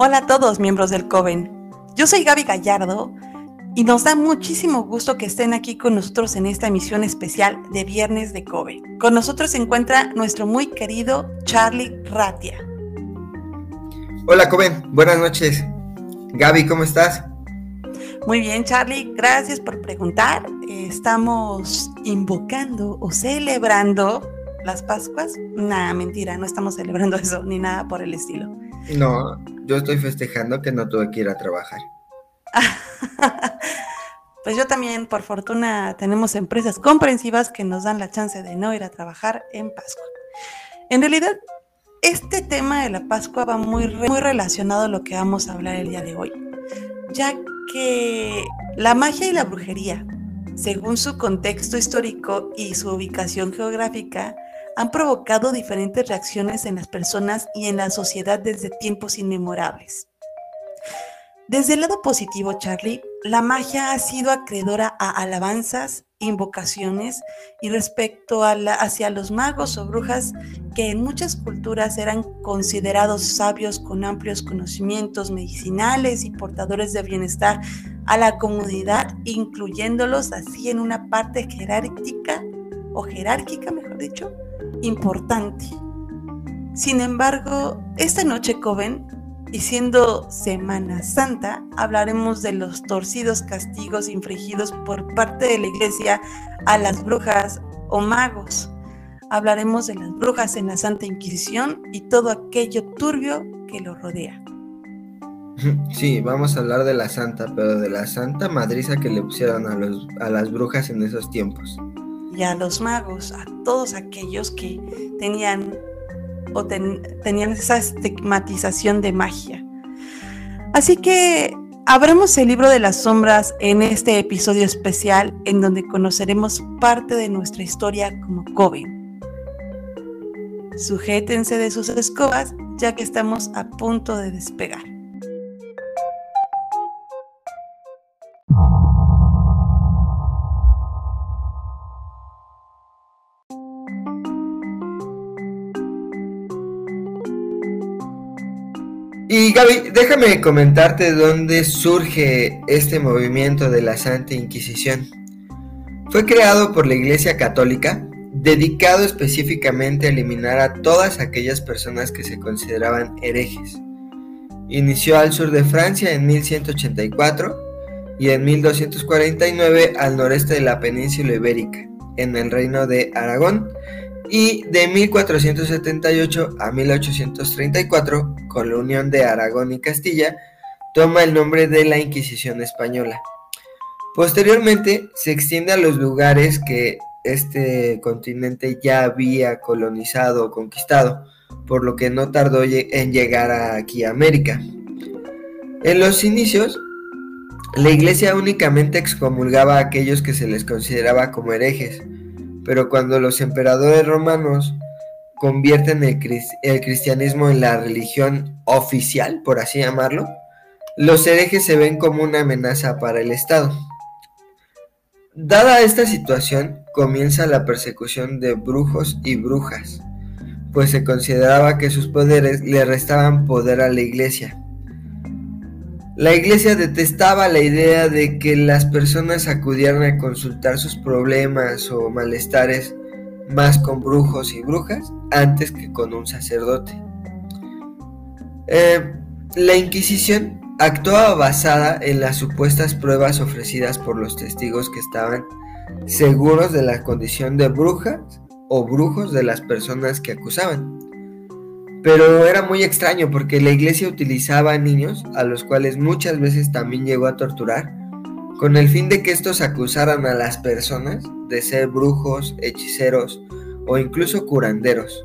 Hola a todos miembros del Coven. Yo soy Gaby Gallardo y nos da muchísimo gusto que estén aquí con nosotros en esta emisión especial de Viernes de Coven. Con nosotros se encuentra nuestro muy querido Charlie Ratia. Hola Coven, buenas noches. Gaby, ¿cómo estás? Muy bien, Charlie, gracias por preguntar. Estamos invocando o celebrando las Pascuas. Nada, mentira, no estamos celebrando eso ni nada por el estilo. No, yo estoy festejando que no tuve que ir a trabajar. pues yo también, por fortuna, tenemos empresas comprensivas que nos dan la chance de no ir a trabajar en Pascua. En realidad, este tema de la Pascua va muy, muy relacionado a lo que vamos a hablar el día de hoy, ya que la magia y la brujería, según su contexto histórico y su ubicación geográfica, han provocado diferentes reacciones en las personas y en la sociedad desde tiempos inmemorables. Desde el lado positivo, Charlie, la magia ha sido acreedora a alabanzas, invocaciones y respecto a hacia los magos o brujas que en muchas culturas eran considerados sabios con amplios conocimientos medicinales y portadores de bienestar a la comunidad, incluyéndolos así en una parte jerárquica o jerárquica, mejor dicho, importante. Sin embargo, esta noche, Coven, y siendo Semana Santa, hablaremos de los torcidos castigos infligidos por parte de la iglesia a las brujas o magos. Hablaremos de las brujas en la Santa Inquisición y todo aquello turbio que lo rodea. Sí, vamos a hablar de la santa, pero de la santa madriza que le pusieron a, los, a las brujas en esos tiempos y a los magos, a todos aquellos que tenían o tenían esa estigmatización de magia. Así que abramos el libro de las sombras en este episodio especial en donde conoceremos parte de nuestra historia como Coven. Sujétense de sus escobas ya que estamos a punto de despegar. Y Gaby, déjame comentarte dónde surge este movimiento de la Santa Inquisición. Fue creado por la Iglesia Católica, dedicado específicamente a eliminar a todas aquellas personas que se consideraban herejes. Inició al sur de Francia en 1184 y en 1249 al noreste de la península ibérica, en el reino de Aragón, y de 1478 a 1834, con la unión de Aragón y Castilla, toma el nombre de la Inquisición española. Posteriormente se extiende a los lugares que este continente ya había colonizado o conquistado, por lo que no tardó en llegar aquí a América. En los inicios, la iglesia únicamente excomulgaba a aquellos que se les consideraba como herejes, pero cuando los emperadores romanos convierten el, cristianismo en la religión oficial, por así llamarlo, los herejes se ven como una amenaza para el Estado. Dada esta situación, comienza la persecución de brujos y brujas, pues se consideraba que sus poderes le restaban poder a la iglesia. La iglesia detestaba la idea de que las personas acudieran a consultar sus problemas o malestares más con brujos y brujas antes que con un sacerdote. Eh, la Inquisición actuaba basada en las supuestas pruebas ofrecidas por los testigos que estaban seguros de la condición de brujas o brujos de las personas que acusaban. Pero era muy extraño porque la iglesia utilizaba niños, a los cuales muchas veces también llegó a torturar, con el fin de que estos acusaran a las personas de ser brujos, hechiceros o incluso curanderos.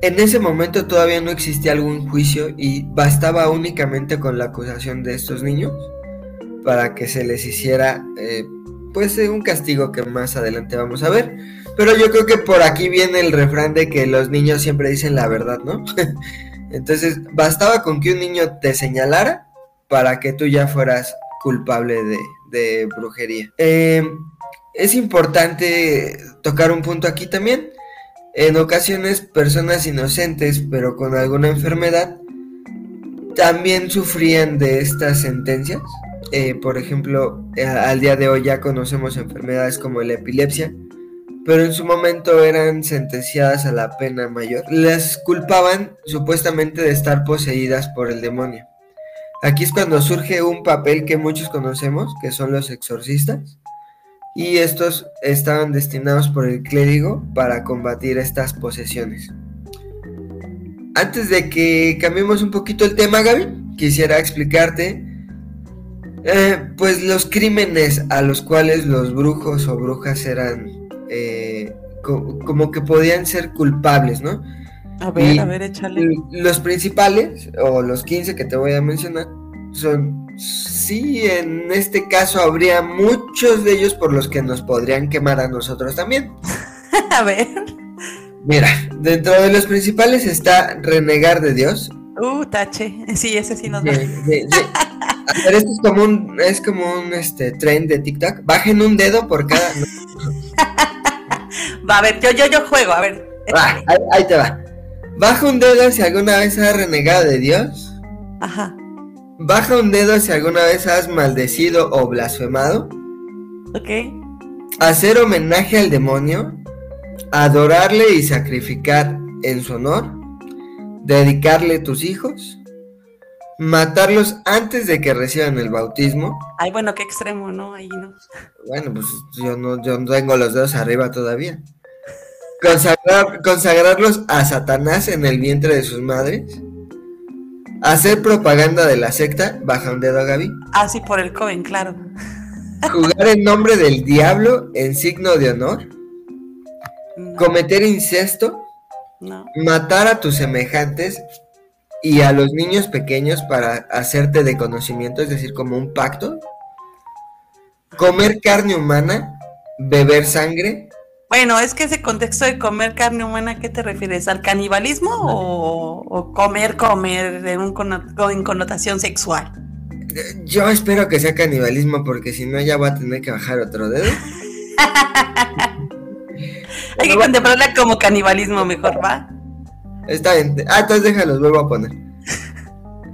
En ese momento todavía no existía algún juicio y bastaba únicamente con la acusación de estos niños para que se les hiciera eh, pues un castigo que más adelante vamos a ver. Pero yo creo que por aquí viene el refrán de que los niños siempre dicen la verdad, ¿no? Entonces, bastaba con que un niño te señalara para que tú ya fueras culpable de, brujería. Em, es importante tocar un punto aquí también. En ocasiones, personas inocentes, pero con alguna enfermedad, también sufrían de estas sentencias. Eh, por ejemplo, eh, al día de hoy ya conocemos enfermedades como la epilepsia, pero en su momento eran sentenciadas a la pena mayor. Las culpaban supuestamente de estar poseídas por el demonio. Aquí es cuando surge un papel que muchos conocemos, que son los exorcistas, y estos estaban destinados por el clérigo para combatir estas posesiones. Antes de que cambiemos un poquito el tema, Gaby, quisiera explicarte eh, pues los crímenes a los cuales los brujos o brujas eran eh, como que podían ser culpables, ¿no? A ver, a ver, échale. Los principales, o los 15 que te voy a mencionar, son, sí, en este caso habría muchos de ellos por los que nos podrían quemar a nosotros también. a ver. Mira, dentro de los principales está renegar de Dios. Uh, tache. Sí, ese sí nos va. a ver, esto es como un, es como un este, tren de TikTok. Bajen un dedo por cada. va, a ver, yo, yo, yo juego, a ver. ahí, te va. Baja un dedo si alguna vez has renegado de Dios. Ajá. Baja un dedo si alguna vez has maldecido o blasfemado. Ok. Hacer homenaje al demonio. Adorarle y sacrificar en su honor. Dedicarle tus hijos. Matarlos antes de que reciban el bautismo. Ay, bueno, qué extremo, ¿no? Ahí no. Bueno, pues yo no, yo no tengo los dedos arriba todavía. Consagrarlos a Satanás en el vientre de sus madres. Hacer propaganda de la secta, baja un dedo a Gaby. Ah, sí, por el Coven, claro. Jugar en nombre del diablo en signo de honor. Cometer incesto. No. Matar a tus semejantes y a los niños pequeños para hacerte de conocimiento, es decir, como un pacto. Comer carne humana, beber sangre, bueno, es que ese contexto de comer carne humana, ¿qué te refieres? ¿Al canibalismo o, comer, comer en, un en connotación sexual? Yo espero que sea canibalismo porque si no ya voy a tener que bajar otro dedo. Hay que contemplarla como canibalismo mejor, ¿va? Está bien. Ah, entonces déjalos, vuelvo a poner.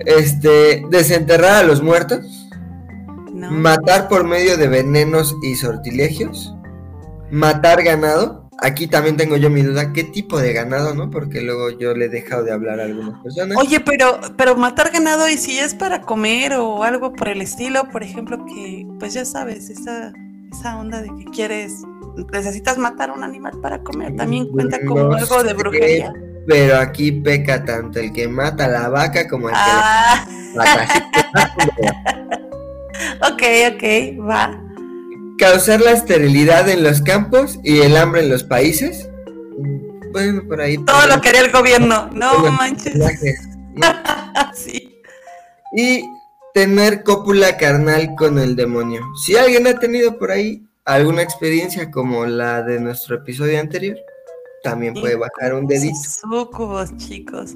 Este, desenterrar a los muertos. Matar por medio de venenos y sortilegios matar ganado. Aquí también tengo yo mi duda, ¿qué tipo de ganado, no? Porque luego yo le he dejado de hablar a algunas personas. Oye, pero, pero matar ganado y si es para comer o algo por el estilo, por ejemplo, que, pues ya sabes, esa, esa onda de que quieres, necesitas matar un animal para comer, también cuenta como algo de brujería. pero aquí peca tanto el que mata a la vaca como el que ah. ok, ok, va causar la esterilidad en los campos y el hambre en los países. Bueno, por ahí. Todo lo quería el gobierno. No manches. sí. Y tener cópula carnal con el demonio. Si alguien ha tenido por ahí alguna experiencia como la de nuestro episodio anterior, también puede bajar un dedito. Sucubos, chicos.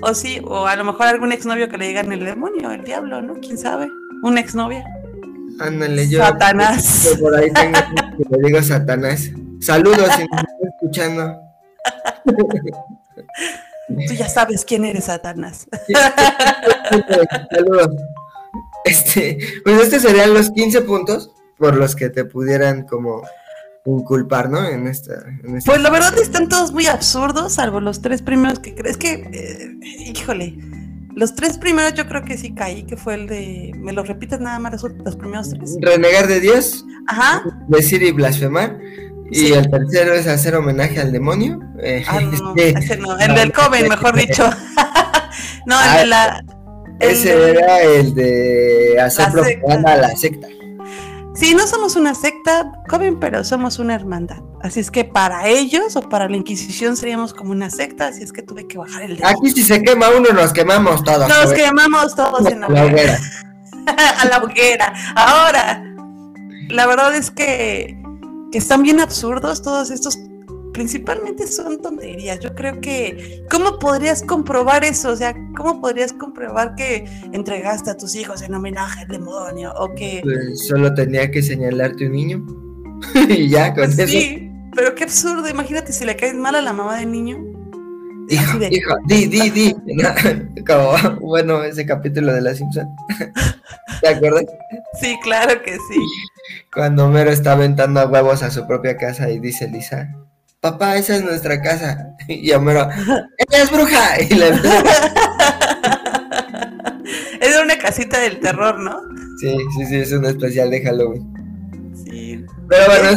O sí, o a lo mejor algún exnovio que le digan el demonio, el diablo, ¿no? ¿Quién sabe? Una exnovia. Ándale, yo. Satanás. Por ahí tengo que le digo Satanás. Saludos si me estás escuchando. Tú ya sabes quién eres, Satanás. Saludos. Este, pues estos serían los 15 puntos por los que te pudieran como inculpar, ¿no? En esta, Pues la verdad están todos muy absurdos, salvo los tres primeros que crees que, eh, híjole, los tres primeros yo creo que sí caí, que fue el de. ¿Me lo repites nada más los, primeros tres? Renegar de Dios. Ajá. Decir y blasfemar. Y el tercero es hacer homenaje al demonio. Eh, ah, no, ese no. El del Coven, mejor dicho. no, el de ah, la. ese era el de hacer propaganda a la secta. Sí, no somos una secta, Coven, pero somos una hermandad. Así es que para ellos o para la Inquisición seríamos como una secta, así es que tuve que bajar el dedo. Aquí si se quema uno, nos quemamos todos. Nos quemamos todos en la, hoguera. a la hoguera. Ahora, la verdad es que, que están bien absurdos todos estos principalmente son tonterías. Yo creo que, ¿cómo podrías comprobar eso? O sea, ¿cómo podrías comprobar que entregaste a tus hijos en homenaje al demonio? O que... Pues solo tenía que señalarte un niño. y ya, con sí, pero qué absurdo. Imagínate si le caes mal a la mamá del niño. Hijo, hijo, di, di, di. Como, bueno, ese capítulo de La Simpson. ¿Te acuerdas? Sí, claro que sí. Cuando Homero está aventando a huevos a su propia casa y dice Lisa, papá, esa es nuestra casa. Y Homero, ¡ella es bruja! Y le Es una casita del terror, ¿no? Sí, sí, sí, es un especial de Halloween. Pero bueno,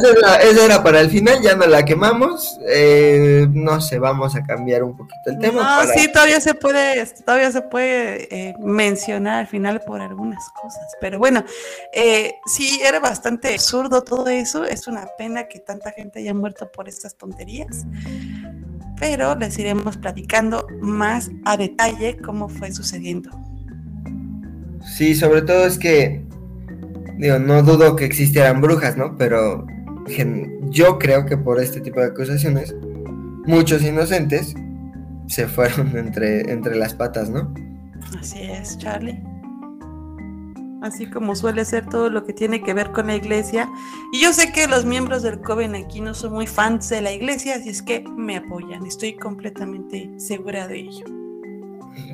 esa, era para el final, ya no la quemamos. Eh, no sé, vamos a cambiar un poquito el tema. No, sí, todavía se puede, todavía se puede eh, mencionar al final por algunas cosas. Pero bueno, eh, sí, era bastante absurdo todo eso. Es una pena que tanta gente haya muerto por estas tonterías. Pero les iremos platicando más a detalle cómo fue sucediendo. Sí, sobre todo es que digo, no dudo que existieran brujas, ¿no? Pero yo creo que por este tipo de acusaciones, muchos inocentes se fueron entre, entre las patas, ¿no? Así es, Charlie. Así como suele ser todo lo que tiene que ver con la iglesia. Y yo sé que los miembros del Coven aquí no son muy fans de la iglesia, así es que me apoyan. Estoy completamente segura de ello.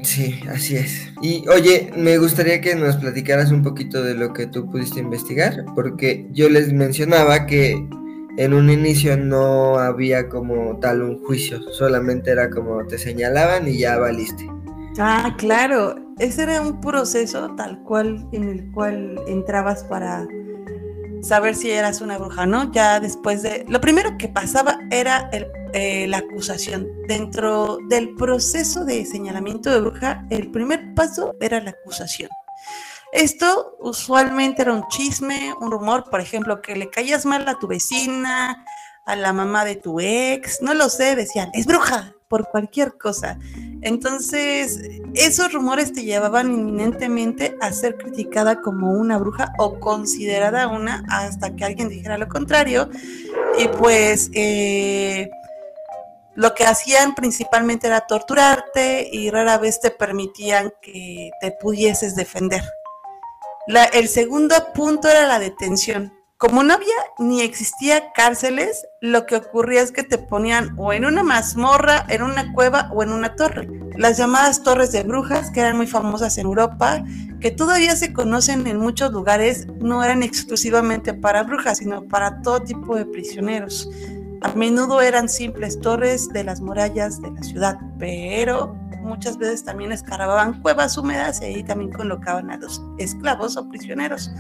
Sí, así es. Y oye, me gustaría que nos platicaras un poquito de lo que tú pudiste investigar, porque yo les mencionaba que en un inicio no había como tal un juicio, solamente era como te señalaban y ya valiste. Ah, claro, ese era un proceso tal cual en el cual entrabas para saber si eras una bruja, ¿no? Ya después de... Lo primero que pasaba era eh, la acusación. Dentro del proceso de señalamiento de bruja, el primer paso era la acusación. Esto usualmente era un chisme, un rumor, por ejemplo, que le caías mal a tu vecina, a la mamá de tu ex, no lo sé, decían, es bruja, por cualquier cosa. Entonces, esos rumores te llevaban inminentemente a ser criticada como una bruja o considerada una hasta que alguien dijera lo contrario. Y pues eh, lo que hacían principalmente era torturarte y rara vez te permitían que te pudieses defender. el segundo punto era la detención como no había ni existía cárceles, lo que ocurría es que te ponían o en una mazmorra, en una cueva o en una torre. Las llamadas torres de brujas, que eran muy famosas en Europa, que todavía se conocen en muchos lugares, no eran exclusivamente para brujas, sino para todo tipo de prisioneros. A menudo eran simples torres de las murallas de la ciudad, pero muchas veces también escarbaban cuevas húmedas y ahí también colocaban a los esclavos o prisioneros,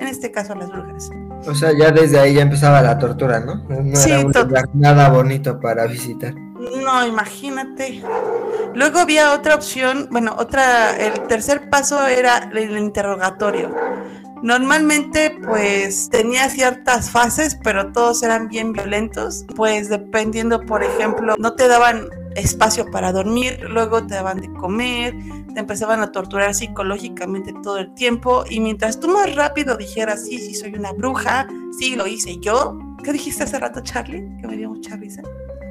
en este caso a las brujas. O sea, ya desde ahí ya empezaba la tortura, ¿no? No era un lugar nada bonito para visitar. No, imagínate. Luego había otra opción, bueno, otra, el tercer paso era el interrogatorio. Normalmente, pues tenía ciertas fases, pero todos eran bien violentos. Pues dependiendo, por ejemplo, no te daban espacio para dormir, luego te daban de comer, te empezaban a torturar psicológicamente todo el tiempo y mientras tú más rápido dijeras, sí, sí, soy una bruja, sí, lo hice yo. ¿Qué dijiste hace rato, Charlie? Que me dio mucha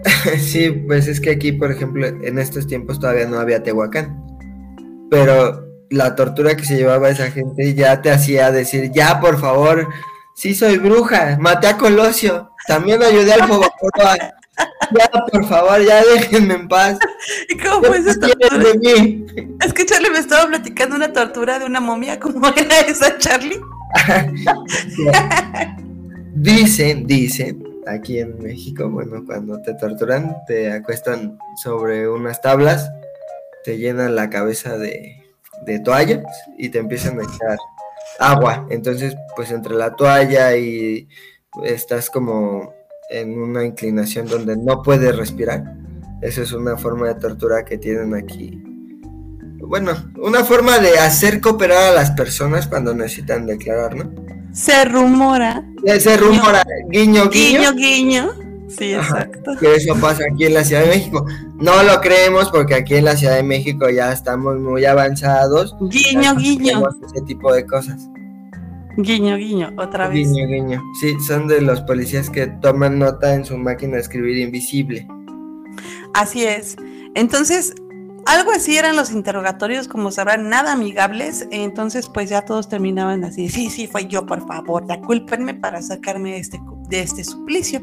sí, pues es que aquí, por ejemplo, en estos tiempos todavía no había Tehuacán, pero la tortura que se llevaba esa gente ya te hacía decir, ya, por favor, sí soy bruja, maté a Colosio, también ayudé al fuego ya, por favor, ya déjenme en paz. ¿Y cómo fue esa tortura? De mí? Es que Charlie me estaba platicando una tortura de una momia. ¿Cómo era esa, Charlie? dicen, dicen, aquí en México, bueno, cuando te torturan, te acuestan sobre unas tablas, te llenan la cabeza de, de toallas y te empiezan a echar agua. Entonces, pues entre la toalla y estás como en una inclinación donde no puede respirar. Eso es una forma de tortura que tienen aquí. Bueno, una forma de hacer cooperar a las personas cuando necesitan declarar, ¿no? Se rumora. Se rumora, guiño, guiño. Guiño, guiño. Sí, exacto. que eso pasa aquí en la Ciudad de México. No lo creemos porque aquí en la Ciudad de México ya estamos muy avanzados. Guiño, guiño. Ese tipo de cosas. Guiño, guiño, otra vez. Guiño, guiño. Sí, son de los policías que toman nota en su máquina de escribir invisible. Así es. Entonces, algo así eran los interrogatorios, como sabrán, nada amigables. Entonces, pues ya todos terminaban así. Sí, sí, fue yo, por favor, ya cúlpenme para sacarme de este, de este suplicio.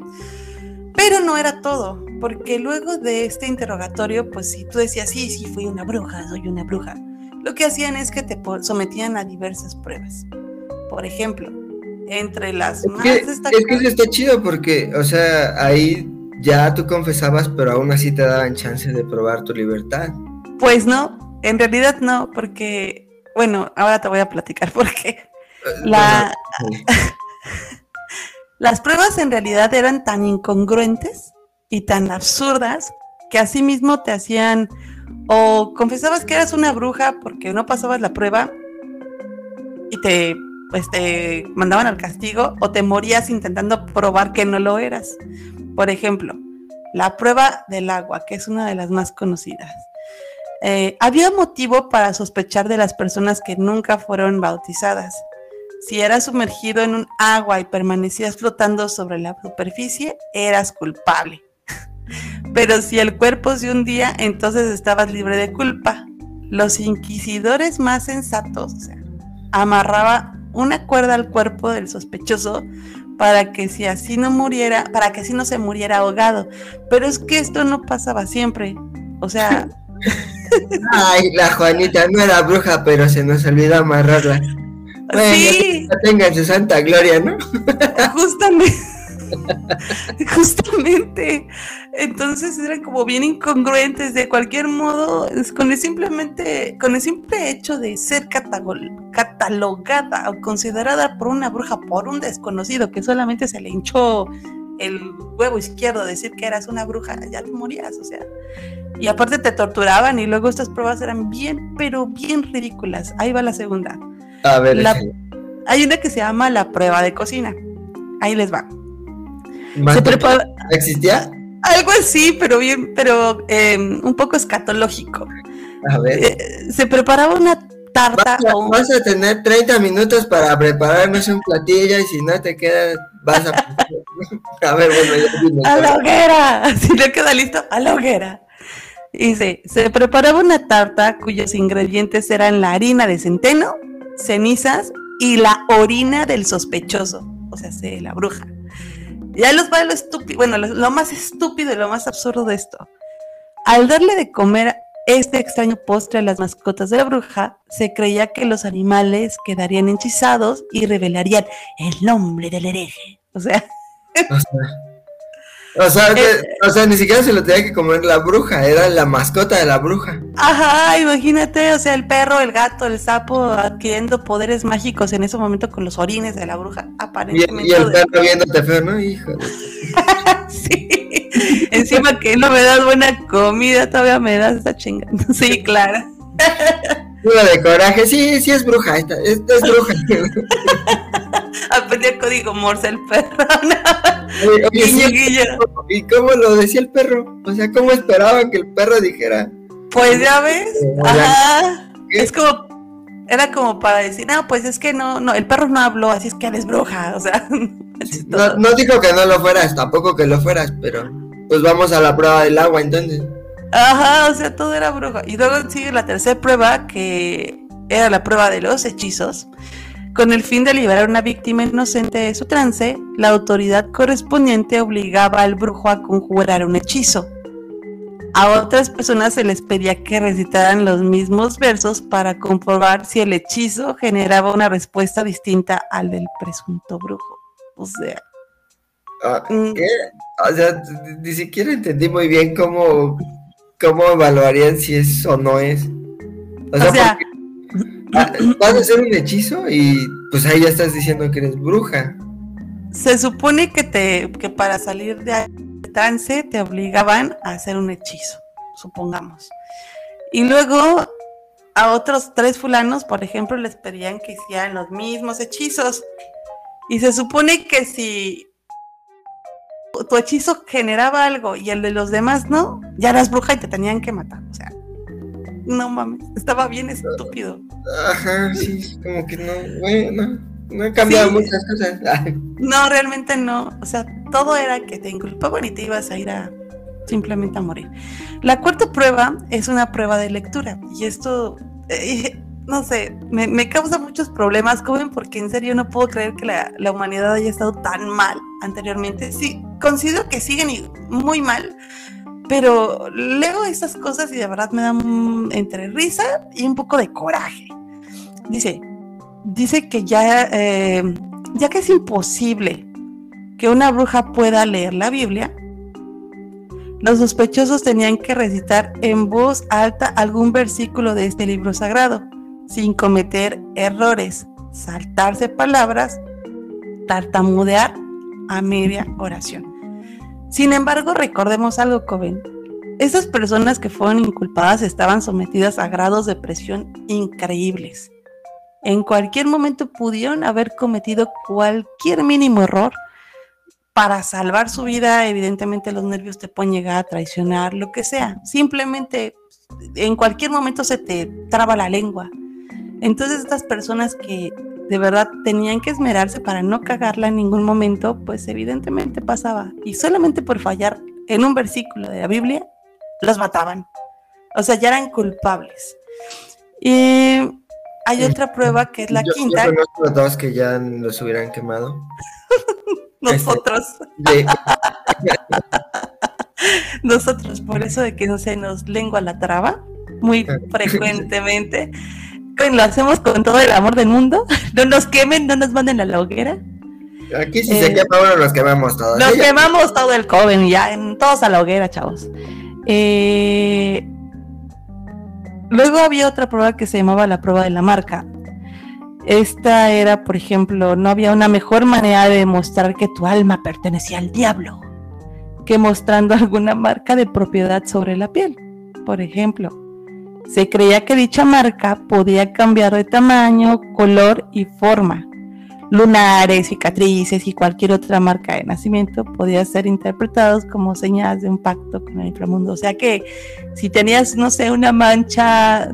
Pero no era todo, porque luego de este interrogatorio, pues si tú decías, sí, sí, fui una bruja, soy una bruja, lo que hacían es que te sometían a diversas pruebas. Por ejemplo, entre las más que, Es que eso está chido porque, o sea, ahí ya tú confesabas, pero aún así te daban chance de probar tu libertad. Pues no, en realidad no, porque, bueno, ahora te voy a platicar porque eh, la... las pruebas en realidad eran tan incongruentes y tan absurdas que así mismo te hacían o confesabas que eras una bruja porque no pasabas la prueba y te pues te mandaban al castigo o te morías intentando probar que no lo eras. Por ejemplo, la prueba del agua, que es una de las más conocidas. Eh, había motivo para sospechar de las personas que nunca fueron bautizadas. Si eras sumergido en un agua y permanecías flotando sobre la superficie, eras culpable. Pero si el cuerpo se hundía, entonces estabas libre de culpa. Los inquisidores más sensatos o sea, amarraba una cuerda al cuerpo del sospechoso para que si así no muriera, para que así no se muriera ahogado. Pero es que esto no pasaba siempre. O sea. Ay, la Juanita no era bruja, pero se nos olvidó amarrarla. Sí. tenga su santa gloria, ¿no? Justamente. Justamente. Entonces eran como bien incongruentes. De cualquier modo, con el simplemente, con el simple hecho de ser catalogada o considerada por una bruja por un desconocido que solamente se le hinchó el huevo izquierdo decir que eras una bruja, ya te morías, o sea. Y aparte te torturaban y luego estas pruebas eran bien, pero bien ridículas. Ahí va la segunda. A ver. hay una que se llama la prueba de cocina. Ahí les va. ¿Existía? Algo así, pero bien, pero em, un poco escatológico. A ver. Eh, se preparaba una tarta. Vas a, tener 30 minutos para prepararnos un platillo y si no te queda, vas a. a ver, bueno, A la hoguera. Si no queda listo, a la hoguera. Dice, se preparaba una tarta cuyos ingredientes eran la harina de centeno, cenizas y la orina del sospechoso, o sea, de la bruja. Ya los va lo estúpido, bueno, lo, más estúpido y lo más absurdo de esto. Al darle de comer este extraño postre a las mascotas de la bruja, se creía que los animales quedarían hechizados y revelarían el nombre del hereje. O sea. O sea, eh, o sea, ni siquiera se lo tenía que comer la bruja, era la mascota de la bruja. Ajá, imagínate, o sea, el perro, el gato, el sapo adquiriendo poderes mágicos en ese momento con los orines de la bruja, aparentemente. Y, el perro viéndote feo, ¿no? Hijo sí. Encima que no me das buena comida, todavía me das esa chingada. Sí, claro. De coraje, sí, sí es bruja, esta, esta es bruja. Aprendí el código Morse el perro. ¿Y cómo lo decía el perro? O sea, ¿cómo esperaban que el perro dijera? Pues ya ves, ajá. Es como, era como para decir, no, pues es que no, no, el perro no habló, así es que eres bruja, o sea. no, no dijo que no lo fueras, tampoco que lo fueras, pero pues vamos a la prueba del agua entonces. Ajá, o sea, todo era bruja. Y luego sigue la tercera prueba, que era la prueba de los hechizos. Con el fin de liberar a una víctima inocente de su trance, la autoridad correspondiente obligaba al brujo a conjurar un hechizo. A otras personas se les pedía que recitaran los mismos versos para comprobar si el hechizo generaba una respuesta distinta al del presunto brujo. O sea. Ah, mm. ¿Qué? O sea, ni siquiera entendí muy bien cómo ¿cómo evaluarían si es o no es? O sea, ah, vas a hacer un hechizo y pues ahí ya estás diciendo que eres bruja. Se supone que te que para salir de trance te obligaban a hacer un hechizo, supongamos. Y luego a otros tres fulanos, por ejemplo, les pedían que hicieran los mismos hechizos. Y se supone que si tu hechizo generaba algo y el de los demás no, ya eras bruja y te tenían que matar. O sea, no mames, estaba bien estúpido. Ajá, sí, como que no, bueno, no han cambiado muchas cosas. no, realmente no. O sea, todo era que te inculpaban y te ibas a ir a simplemente a morir. La cuarta prueba es una prueba de lectura y esto, eh, no sé, me, causa muchos problemas, joven, porque en serio no puedo creer que la, la humanidad haya estado tan mal anteriormente. Sí, considero que siguen muy mal, pero leo estas cosas y de verdad me dan entre risa y un poco de coraje. Dice, dice que ya, eh, ya que es imposible que una bruja pueda leer la Biblia, los sospechosos tenían que recitar en voz alta algún versículo de este libro sagrado, sin cometer errores, saltarse palabras, tartamudear a media oración. Sin embargo, recordemos algo, Coven. Esas personas que fueron inculpadas estaban sometidas a grados de presión increíbles. En cualquier momento pudieron haber cometido cualquier mínimo error para salvar su vida. Evidentemente los nervios te pueden llegar a traicionar, lo que sea. Simplemente en cualquier momento se te traba la lengua. Entonces estas personas que de verdad tenían que esmerarse para no cagarla en ningún momento, pues evidentemente pasaba. Y solamente por fallar en un versículo de la Biblia, los mataban. O sea, ya eran culpables. Y hay otra prueba que es la quinta. Yo conozco dos que ya los hubieran quemado. Nosotros. Nosotros, por eso de que no se nos lengua la traba muy frecuentemente lo hacemos con todo el amor del mundo. No nos quemen, no nos manden a la hoguera. Aquí si se eh, quema uno, los quemamos todos. Nos quemamos todo el coven, ya, en, todos a la hoguera, chavos. Eh, luego había otra prueba que se llamaba la prueba de la marca. Esta era, por ejemplo, no había una mejor manera de demostrar que tu alma pertenecía al diablo que mostrando alguna marca de propiedad sobre la piel. Por ejemplo, se creía que dicha marca podía cambiar de tamaño, color y forma. Lunares, cicatrices y cualquier otra marca de nacimiento podían ser interpretados como señales de un pacto con el inframundo. O sea que si tenías, no sé, una mancha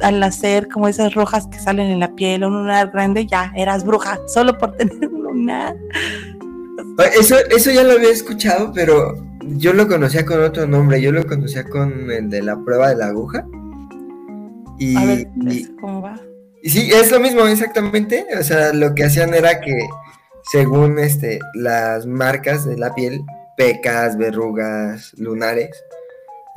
al nacer, como esas rojas que salen en la piel o un lunar grande, ya eras bruja, solo por tener un lunar. Eso, eso ya lo había escuchado, pero yo lo conocía con otro nombre. Yo lo conocía con el de la prueba de la aguja. Y, a ver, ¿cómo va? Y sí, es lo mismo, exactamente. O sea, lo que hacían era que, según este, las marcas de la piel, pecas, verrugas, lunares,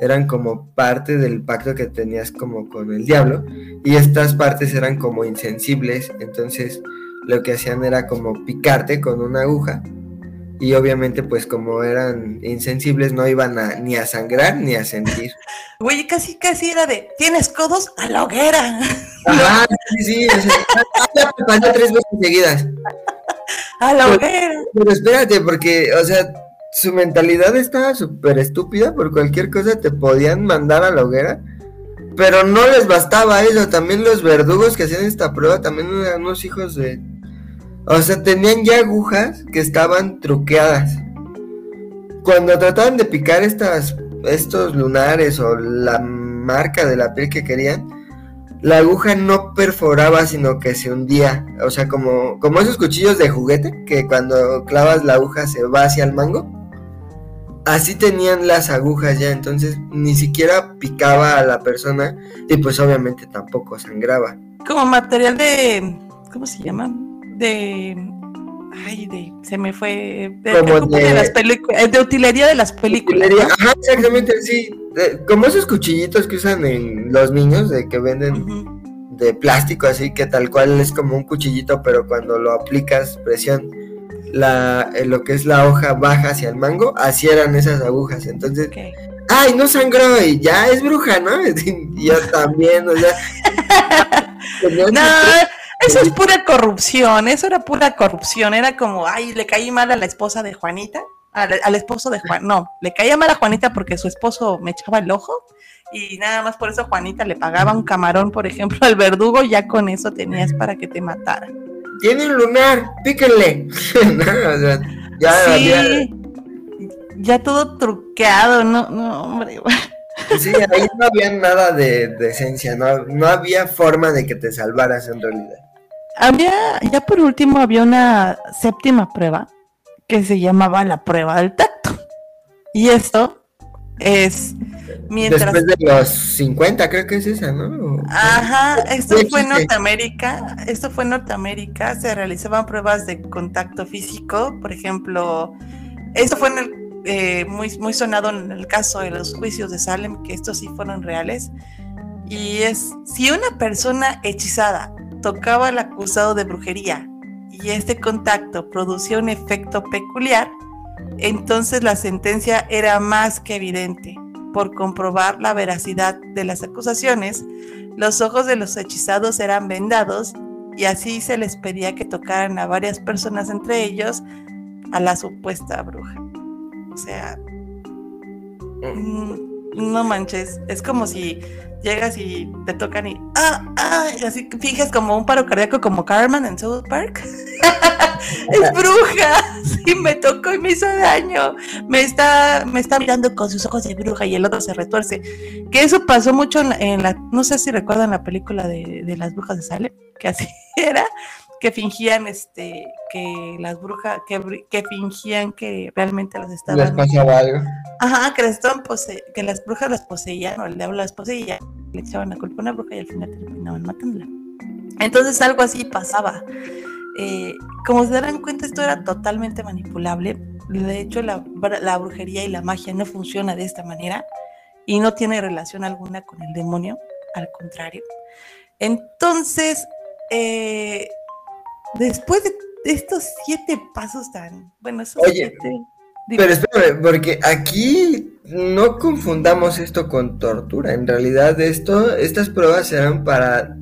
eran como parte del pacto que tenías como con el diablo. Y estas partes eran como insensibles. Entonces, lo que hacían era como picarte con una aguja y obviamente pues como eran insensibles no iban a, ni a sangrar ni a sentir. Güey, casi casi era de, ¿tienes codos? A la hoguera. Ajá, sí, sí, o sea, pasó tres veces seguidas. A la hoguera. Pero espérate, porque, o sea, su mentalidad estaba súper estúpida, por cualquier cosa te podían mandar a la hoguera. Pero no les bastaba eso, también los verdugos que hacían esta prueba también eran unos hijos de o sea, tenían ya agujas que estaban truqueadas. Cuando trataban de picar estas, estos lunares o la marca de la piel que querían, la aguja no perforaba, sino que se hundía. O sea, como, como esos cuchillos de juguete, que cuando clavas la aguja se va hacia el mango. Así tenían las agujas ya, entonces ni siquiera picaba a la persona y pues obviamente tampoco sangraba. Como material de... ¿Cómo se llama? De ay, de, se me fue de, de, las películas, de utilería de las películas. Ajá, exactamente, sí. como esos cuchillitos que usan en los niños, de que venden de plástico, así que tal cual es como un cuchillito, pero cuando lo aplicas presión, la, eh, lo que es la hoja baja hacia el mango, así eran esas agujas. Entonces, ay, no sangró y ya es bruja, ¿no? y yo también, o sea. no, eso es pura corrupción, eso era pura corrupción. Era como, ay, le caí mal a la esposa de Juanita, al, esposo de Juan. No, le caía mal a Juanita porque su esposo me echaba el ojo y nada más por eso Juanita le pagaba un camarón, por ejemplo, al verdugo, ya con eso tenías para que te matara. Tiene un lunar, píquenle. ya, sí, ya, todo truqueado, no, no, hombre. Sí, ahí no había nada de, de esencia, no, no había forma de que te salvaras en realidad. Había, ya por último, había una séptima prueba que se llamaba la prueba del tacto. Y esto es mientras... Después de los 50, creo que es esa, ¿no? Ajá, esto fue en Norteamérica, esto fue en Norteamérica, se realizaban pruebas de contacto físico, por ejemplo, esto fue en el, eh, muy, muy sonado en el caso de los juicios de Salem, que estos sí fueron reales. Y es, si una persona hechizada tocaba al acusado de brujería y este contacto producía un efecto peculiar, entonces la sentencia era más que evidente. Por comprobar la veracidad de las acusaciones, los ojos de los hechizados eran vendados y así se les pedía que tocaran a varias personas, entre ellos a la supuesta bruja. O sea, mm, no manches, es como si llegas y te tocan y ah, ah, y así finges como un paro cardíaco como Carmen en South Park. es bruja, sí me tocó y me hizo daño. Me está, me está mirando con sus ojos de bruja y el otro se retuerce. Que eso pasó mucho en la, no sé si recuerdan la película de, de las brujas de Salem, que así era que fingían este que las brujas que, que fingían que realmente las estaban les pasaba algo. Ajá que las pose que las brujas las poseían o el diablo las poseía le echaban la culpa a una bruja y al final terminaban matándola. Entonces algo así pasaba. Eh, como se darán cuenta esto era totalmente manipulable. De hecho la, la brujería y la magia no funciona de esta manera y no tiene relación alguna con el demonio al contrario. Entonces eh, después de estos siete pasos tan, bueno, esos Oye, siete... Pero espérame, porque aquí no confundamos esto con tortura. En realidad esto, estas pruebas eran para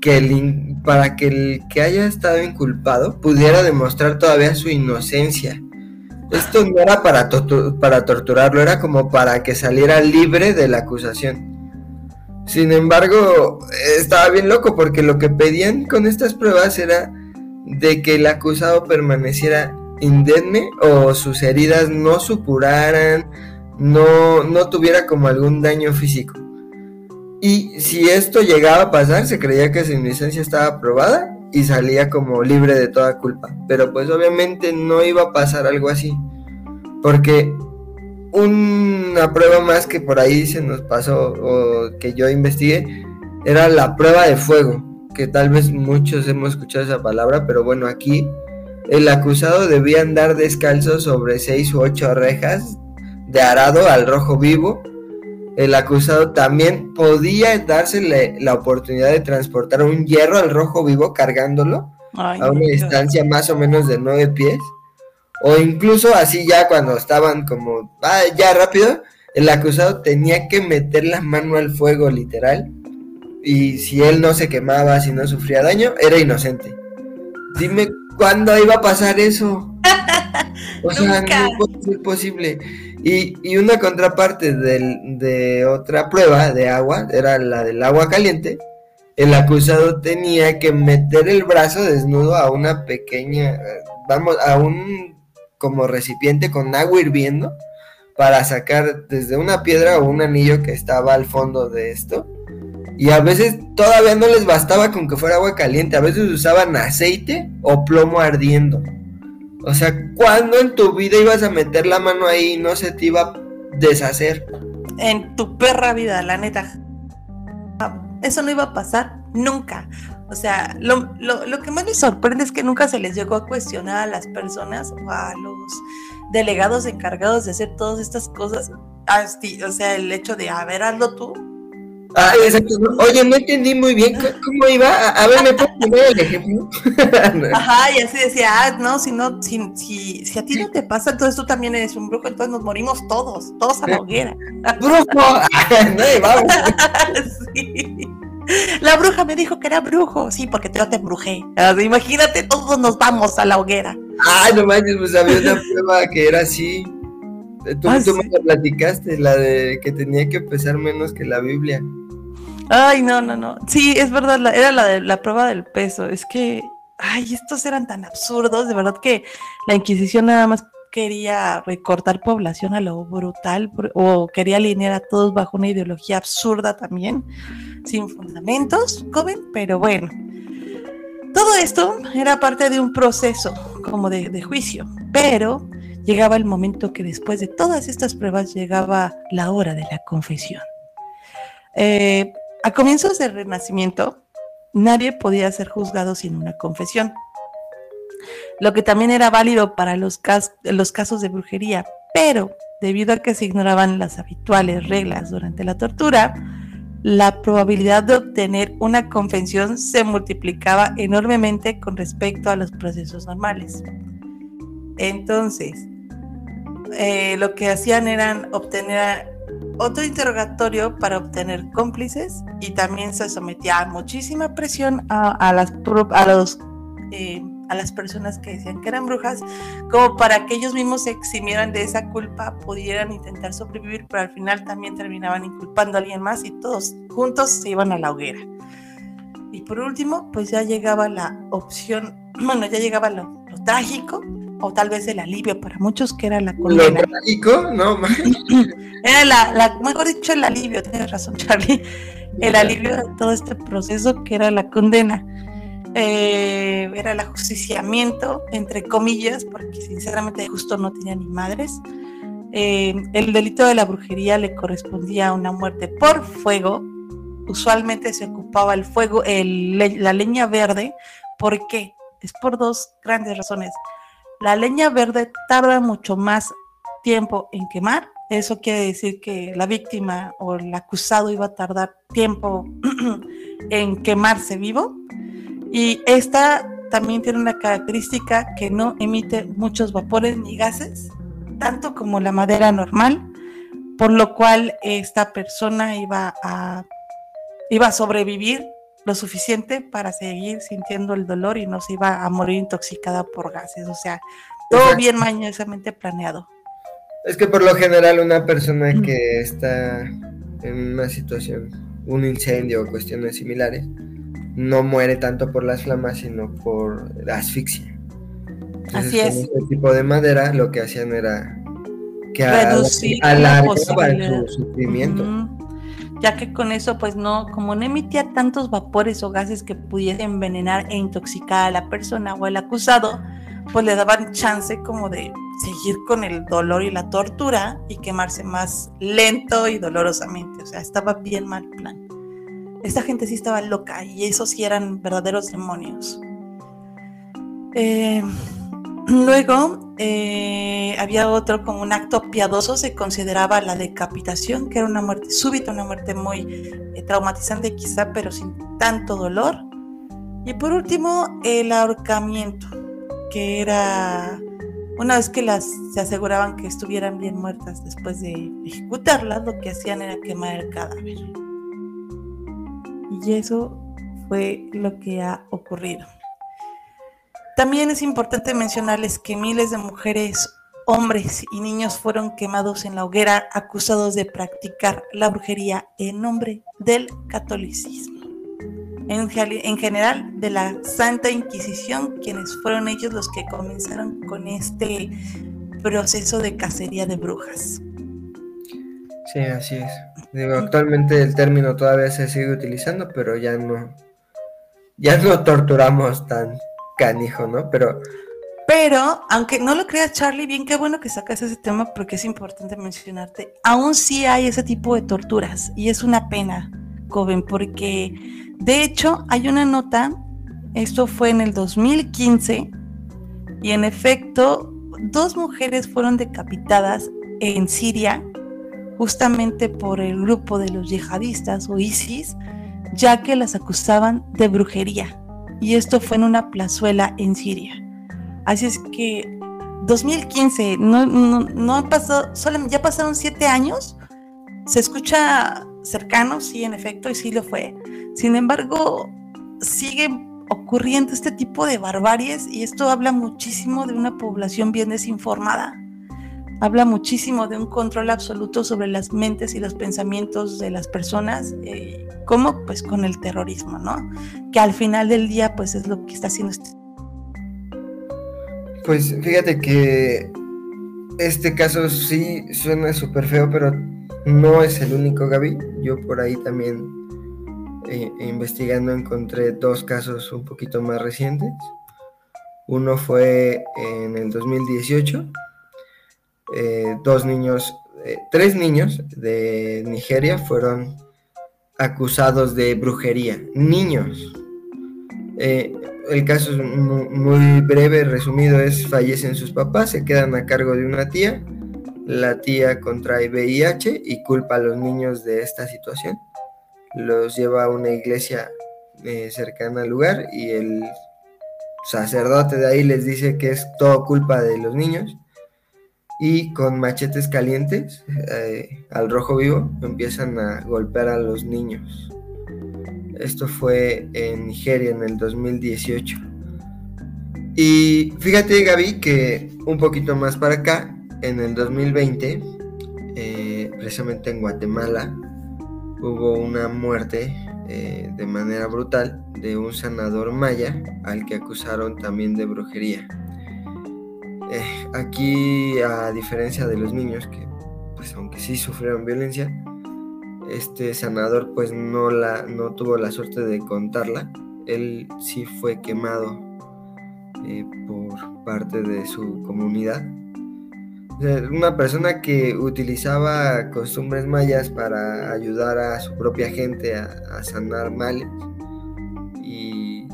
que el, para que el que haya estado inculpado pudiera demostrar todavía su inocencia. Esto no era para, para torturarlo, era como para que saliera libre de la acusación. Sin embargo, estaba bien loco porque lo que pedían con estas pruebas era de que el acusado permaneciera indemne o sus heridas no supuraran, no, no tuviera como algún daño físico. Y si esto llegaba a pasar, se creía que su inocencia estaba aprobada y salía como libre de toda culpa. Pero pues obviamente no iba a pasar algo así. Porque una prueba más que por ahí se nos pasó o que yo investigué era la prueba de fuego que tal vez muchos hemos escuchado esa palabra, pero bueno, aquí el acusado debía andar descalzo sobre seis u ocho rejas de arado al rojo vivo. El acusado también podía darse la oportunidad de transportar un hierro al rojo vivo cargándolo a una distancia más o menos de nueve pies. O incluso así ya cuando estaban como, ah, ya rápido, el acusado tenía que meter la mano al fuego literal y si él no se quemaba, si no sufría daño, era inocente. Dime cuándo iba a pasar eso. O sea, no puede ser posible. Y, una contraparte de otra prueba de agua, era la del agua caliente. El acusado tenía que meter el brazo desnudo a una pequeña, vamos, a un como recipiente con agua hirviendo para sacar desde una piedra o un anillo que estaba al fondo de esto y a veces todavía no les bastaba con que fuera agua caliente, a veces usaban aceite o plomo ardiendo. O sea, ¿cuándo en tu vida ibas a meter la mano ahí y no se te iba a deshacer? En tu perra vida, la neta. Eso no iba a pasar nunca. O sea, lo, que más me sorprende es que nunca se les llegó a cuestionar a las personas o a los delegados encargados de hacer todas estas cosas. O sea, el hecho de, a ver, hazlo tú, Ah, exacto. Oye, no entendí muy bien cómo iba. A, ver, ¿me puedes poner el ejemplo? Ajá, y así decía, ah, no, si no, si, si, si, a ti no te pasa, entonces tú también eres un brujo, entonces nos morimos todos, todos a la hoguera. ¡Brujo! no, vamos. sí. La bruja me dijo que era brujo, sí, porque te, te embrujé. imagínate, todos nos vamos a la hoguera. Ay, no manches, pues había una prueba que era así. Tú, ah, tú me la platicaste, la de que tenía que pesar menos que la Biblia. Ay, no, no, no. Sí, es verdad, era la de la prueba del peso. Es que, ay, estos eran tan absurdos, de verdad que la Inquisición nada más quería recortar población a lo brutal o quería alinear a todos bajo una ideología absurda también, sin fundamentos, joven, pero bueno. Todo esto era parte de un proceso como de, de juicio, pero llegaba el momento que después de todas estas pruebas llegaba la hora de la confesión. Eh, a comienzos del Renacimiento, nadie podía ser juzgado sin una confesión. lo que también era válido para los, casos de brujería, pero debido a que se ignoraban las habituales reglas durante la tortura, la probabilidad de obtener una confesión se multiplicaba enormemente con respecto a los procesos normales. Entonces, eh, lo que hacían eran obtener otro interrogatorio para obtener cómplices y también se sometía a muchísima presión a, las, a los eh, a las personas que decían que eran brujas, como para que ellos mismos se eximieran de esa culpa, pudieran intentar sobrevivir, pero al final también terminaban inculpando a alguien más y todos juntos se iban a la hoguera. Y por último, pues ya llegaba la opción, bueno, ya llegaba lo, trágico, o tal vez el alivio para muchos, que era la condena. ¿Lo trágico? No, Era la, la, mejor dicho, el alivio, tienes razón, Charlie. El alivio de todo este proceso que era la condena eh, era el ajusticiamiento, entre comillas, porque sinceramente justo no tenía ni madres. Eh, el delito de la brujería le correspondía a una muerte por fuego. Usualmente se ocupaba el fuego, la leña verde. ¿Por qué? Es por dos grandes razones. La leña verde tarda mucho más tiempo en quemar. Eso quiere decir que la víctima o el acusado iba a tardar tiempo en quemarse vivo y esta también tiene una característica que no emite muchos vapores ni gases, tanto como la madera normal, por lo cual esta persona iba a, iba a sobrevivir lo suficiente para seguir sintiendo el dolor y no se iba a morir intoxicada por gases. O sea, todo bien mañosamente planeado. Es que por lo general una persona que está en una situación, un incendio o cuestiones similares, no muere tanto por las flamas, sino por la asfixia. Así es. Con este tipo de madera lo que hacían era que alargaban su sufrimiento. Ya que con eso, pues no, como no emitía tantos vapores o gases que pudiesen envenenar e intoxicar a la persona o al acusado, pues le daban chance como de seguir con el dolor y la tortura y quemarse más lento y dolorosamente. O sea, estaba bien mal plan. Esta gente sí estaba loca y esos sí eran verdaderos demonios. Eh, luego eh, había otro como un acto piadoso, se consideraba la decapitación, que era una muerte súbita, una muerte muy eh, traumatizante quizá, pero sin tanto dolor. Y por último, el ahorcamiento, que era una vez que las se aseguraban que estuvieran bien muertas después de ejecutarlas, lo que hacían era quemar el cadáver. Y eso fue lo que ha ocurrido. También es importante mencionarles que miles de mujeres, hombres y niños fueron quemados en la hoguera acusados de practicar la brujería en nombre del catolicismo. En, en, general de la Santa Inquisición, quienes fueron ellos los que comenzaron con este proceso de cacería de brujas. Sí, así es. Actualmente el término todavía se sigue utilizando, pero ya no, ya no torturamos tan canijo, ¿no? Pero pero, aunque no lo creas, Charlie, bien qué bueno que sacas ese tema porque es importante mencionarte. Aún sí hay ese tipo de torturas y es una pena, joven, porque de hecho hay una nota, esto fue en el 2015, y en efecto, dos mujeres fueron decapitadas en Siria justamente por el grupo de los yihadistas o ISIS, ya que las acusaban de brujería. Y esto fue en una plazuela en Siria. Así es que 2015, no, no, no ha pasado, solo, ya pasaron siete años. Se escucha cercano, sí, en efecto, y sí lo fue. Sin embargo, sigue ocurriendo este tipo de barbaries y esto habla muchísimo de una población bien desinformada habla muchísimo de un control absoluto sobre las mentes y los pensamientos de las personas, eh, como pues con el terrorismo, ¿no? Que al final del día pues es lo que está haciendo este. Pues fíjate que este caso sí suena súper feo, pero no es el único, Gaby. Yo por ahí también eh, investigando encontré dos casos un poquito más recientes. Uno fue en el 2018 eh, dos niños, eh, tres niños de Nigeria fueron acusados de brujería. Niños. Eh, el caso es muy breve, resumido, es fallecen sus papás, se quedan a cargo de una tía, la tía contrae VIH y culpa a los niños de esta situación, los lleva a una iglesia cercana al lugar y el sacerdote de ahí les dice que es todo culpa de los niños y con machetes calientes eh, al rojo vivo empiezan a golpear a los niños. Esto fue en Nigeria en el 2018. Y fíjate Gaby que un poquito más para acá, en el 2020, eh, precisamente en Guatemala, hubo una muerte eh, de manera brutal de un sanador maya al que acusaron también de brujería. Eh, aquí, a diferencia de los niños que, pues aunque sí sufrieron violencia, este sanador pues no, la, no tuvo la suerte de contarla. Él sí fue quemado eh, por parte de su comunidad. una persona que utilizaba costumbres mayas para ayudar a su propia gente a, sanar males y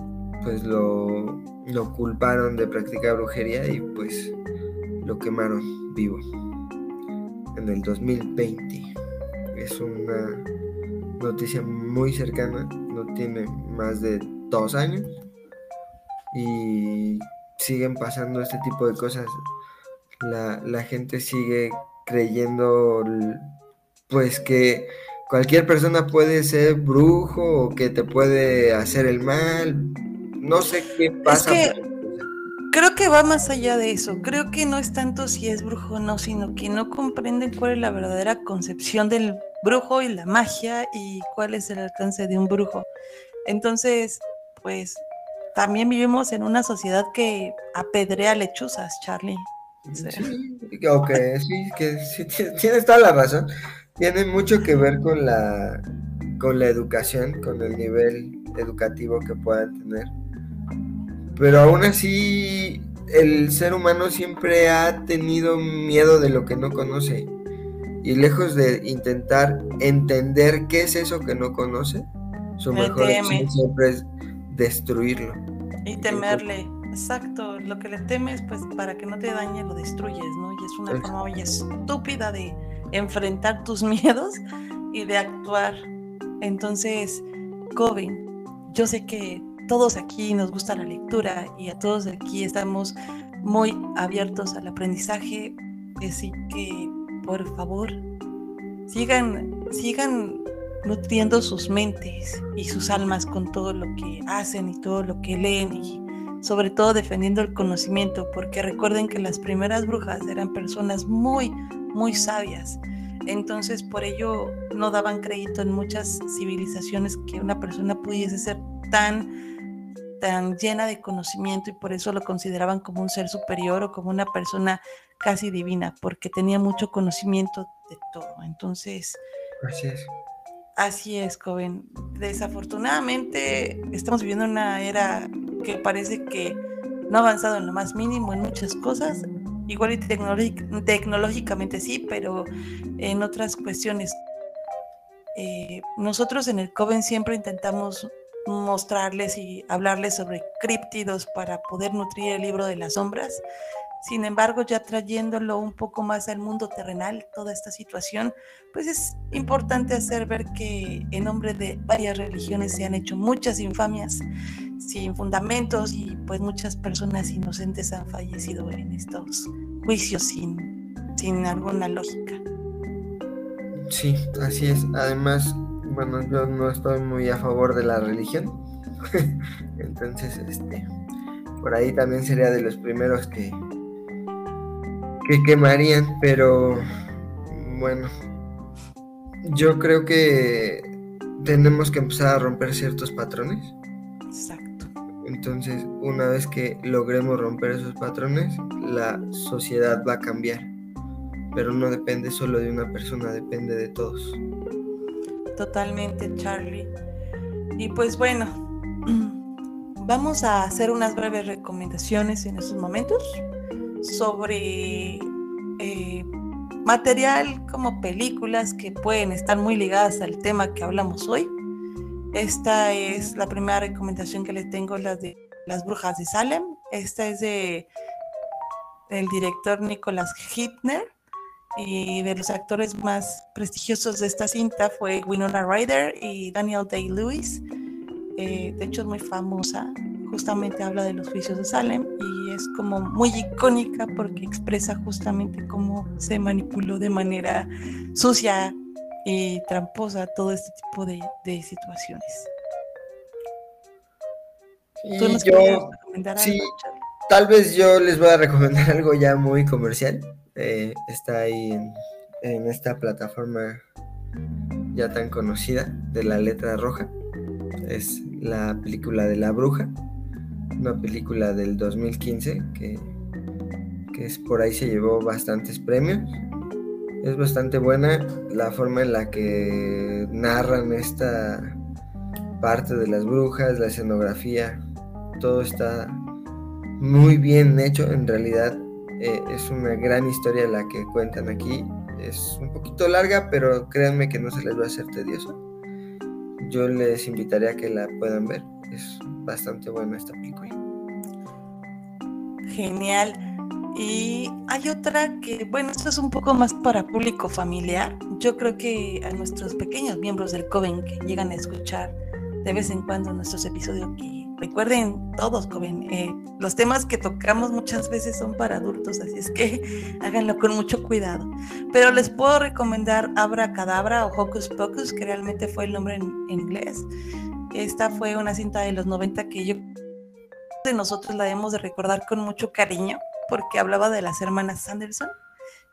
pues lo, lo culparon de practicar brujería y pues lo quemaron vivo en el 2020 es una noticia muy cercana, no tiene más de dos años y siguen pasando este tipo de cosas. La, gente sigue creyendo pues que cualquier persona puede ser brujo o que te puede hacer el mal. No sé qué pasa. creo que va más allá de eso. Creo que no es tanto si es brujo o no, sino que no comprenden cuál es la verdadera concepción del brujo y la magia y cuál es el alcance de un brujo. Entonces, pues también vivimos en una sociedad que apedrea lechuzas, Charlie. Sí, ok, sí, que sí, tienes toda la razón. Tiene mucho que ver con la, con la educación, con el nivel educativo que puedan tener. Pero aún así, el ser humano siempre ha tenido miedo de lo que no conoce. Y lejos de intentar entender qué es eso que no conoce, su mejor siempre es destruirlo. Y temerle, exacto, lo que le temes, pues para que no te dañe lo destruyes, ¿no? Y es una forma muy estúpida de enfrentar tus miedos y de actuar. Entonces, Coven, yo sé que todos aquí nos gusta la lectura y a todos aquí estamos muy abiertos al aprendizaje, así que por favor, sigan, sigan nutriendo sus mentes y sus almas con todo lo que hacen y todo lo que leen y sobre todo defendiendo el conocimiento, porque recuerden que las primeras brujas eran personas muy, muy sabias. Entonces por ello no daban crédito en muchas civilizaciones que una persona pudiese ser tan tan llena de conocimiento y por eso lo consideraban como un ser superior o como una persona casi divina, porque tenía mucho conocimiento de todo. Entonces, así es. Así es, joven. Desafortunadamente estamos viviendo una era que parece que no ha avanzado en lo más mínimo en muchas cosas. Igual y tecnológicamente sí, pero en otras cuestiones. Eh, nosotros en el Coven siempre intentamos mostrarles y hablarles sobre críptidos para poder nutrir el libro de las sombras. Sin embargo, ya trayéndolo un poco más al mundo terrenal, toda esta situación, pues es importante hacer ver que en nombre de varias religiones se han hecho muchas infamias sin fundamentos y pues muchas personas inocentes han fallecido en estos juicios sin, sin alguna lógica. Sí, así es. Además, bueno, yo no estoy muy a favor de la religión. Entonces, este, por ahí también sería de los primeros que, que quemarían, pero bueno, yo creo que tenemos que empezar a romper ciertos patrones. Exacto. Entonces, una vez que logremos romper esos patrones, la sociedad va a cambiar. Pero no depende solo de una persona, depende de todos. Totalmente, Charlie. Y pues bueno, vamos a hacer unas breves recomendaciones en estos momentos sobre eh, material como películas que pueden estar muy ligadas al tema que hablamos hoy. Esta es la primera recomendación que les tengo, la de Las Brujas de Salem. Esta es de el director Nicholas Hittner y de los actores más prestigiosos de esta cinta fue Winona Ryder y Daniel Day-Lewis. Eh, de hecho es muy famosa, justamente habla de los juicios de Salem y es como muy icónica porque expresa justamente cómo se manipuló de manera sucia y tramposa todo este tipo de, situaciones. ¿Tú nos yo, recomendar sí, tal vez yo les voy a recomendar algo ya muy comercial. Eh, está ahí en, esta plataforma ya tan conocida de la letra roja. Es la película de la bruja, una película del 2015 que, que es, por ahí se llevó bastantes premios. Es bastante buena la forma en la que narran esta parte de las brujas, la escenografía, todo está muy bien hecho. En realidad eh, es una gran historia la que cuentan aquí. Es un poquito larga, pero créanme que no se les va a hacer tedioso. Yo les invitaría a que la puedan ver. Es bastante buena esta película. Genial. Y hay otra que, bueno, esto es un poco más para público familiar. Yo creo que a nuestros pequeños miembros del Coven que llegan a escuchar de vez en cuando nuestros episodios que recuerden todos, joven, eh, los temas que tocamos muchas veces son para adultos, así es que háganlo con mucho cuidado. Pero les puedo recomendar Abra Cadabra o Hocus Pocus, que realmente fue el nombre en, inglés. Esta fue una cinta de los 90 que yo de nosotros la debemos de recordar con mucho cariño, porque hablaba de las hermanas Sanderson,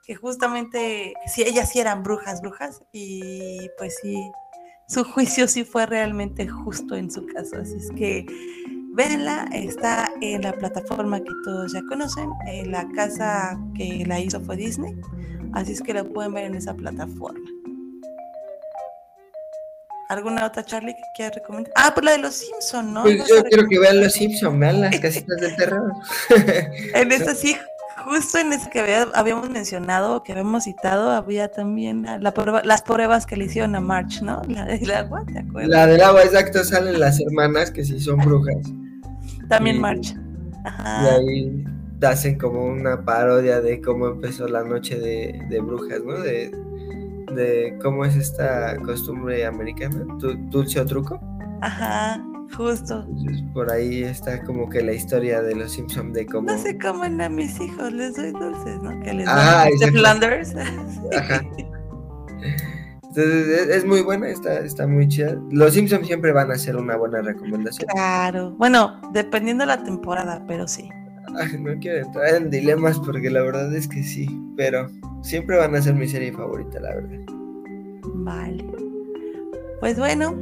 que justamente, si ellas sí eran brujas, brujas, y pues sí, su juicio sí fue realmente justo en su caso. Así es que véanla, está en la plataforma que todos ya conocen. En la casa que la hizo fue Disney. Así es que la pueden ver en esa plataforma. ¿Alguna otra, Charlie, que quieras recomendar? Ah, pues la de los Simpsons, ¿no? Pues yo quiero que vean los Simpsons, vean las casitas del terror. en esa sí, justo en ese que habíamos mencionado, que habíamos citado, había también la las pruebas que le hicieron a March, ¿no? La del agua, ¿te acuerdas? La del agua, exacto, salen las hermanas que sí son brujas. También March. Y ahí hacen como una parodia de cómo empezó la noche de, brujas, ¿no? De, de cómo es esta costumbre americana, dulce o truco. Ajá. Justo. por ahí está como que la historia de los Simpsons de cómo. No se comen a mis hijos, les doy dulces, ¿no? Que les ah, de Flanders. Ajá. Entonces es, muy buena, está, está muy chida. Los Simpsons siempre van a ser una buena recomendación. Claro. Bueno, dependiendo de la temporada, pero sí. no quiero entrar en dilemas porque la verdad es que sí, pero siempre van a ser mi serie favorita, la verdad. Vale. Pues bueno,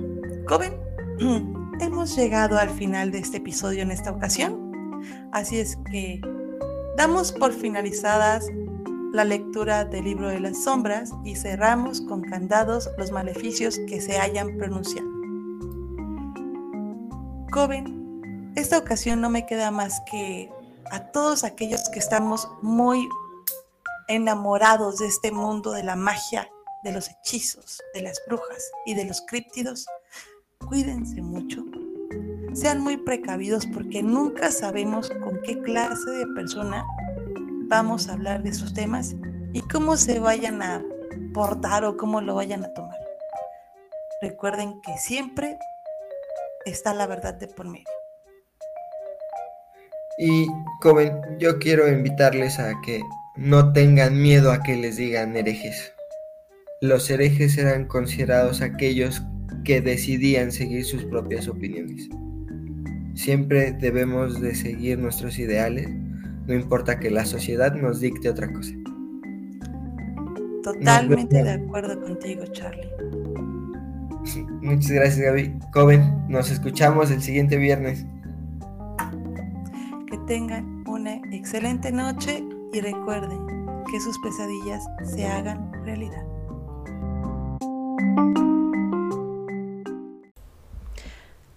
joven. hemos llegado al final de este episodio en esta ocasión. Así es que damos por finalizadas la lectura del libro de las sombras y cerramos con candados los maleficios que se hayan pronunciado. Joven, esta ocasión no me queda más que a todos aquellos que estamos muy enamorados de este mundo de la magia, de los hechizos, de las brujas y de los críptidos, cuídense mucho, sean muy precavidos porque nunca sabemos con qué clase de persona vamos a hablar de esos temas y cómo se vayan a portar o cómo lo vayan a tomar. Recuerden que siempre está la verdad de por medio. Y joven, yo quiero invitarles a que no tengan miedo a que les digan herejes. Los herejes eran considerados aquellos que decidían seguir sus propias opiniones. Siempre debemos de seguir nuestros ideales, no importa que la sociedad nos dicte otra cosa. Totalmente de acuerdo contigo, Charlie. Muchas gracias, Gaby. Joven, nos escuchamos el siguiente viernes. Que tengan una excelente noche y recuerden que sus pesadillas se hagan realidad.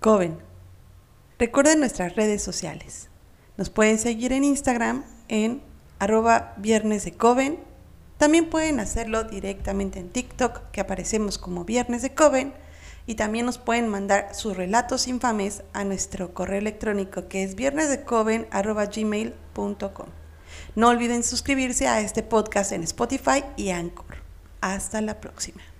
Coven. Recuerden nuestras redes sociales. Nos pueden seguir en Instagram en arroba viernes de Coven. También pueden hacerlo directamente en TikTok, que aparecemos como Viernes de Coven. y también nos pueden mandar sus relatos infames a nuestro correo electrónico que es viernesdecoven.gmail.com. No olviden suscribirse a este podcast en Spotify y Anchor. Hasta la próxima.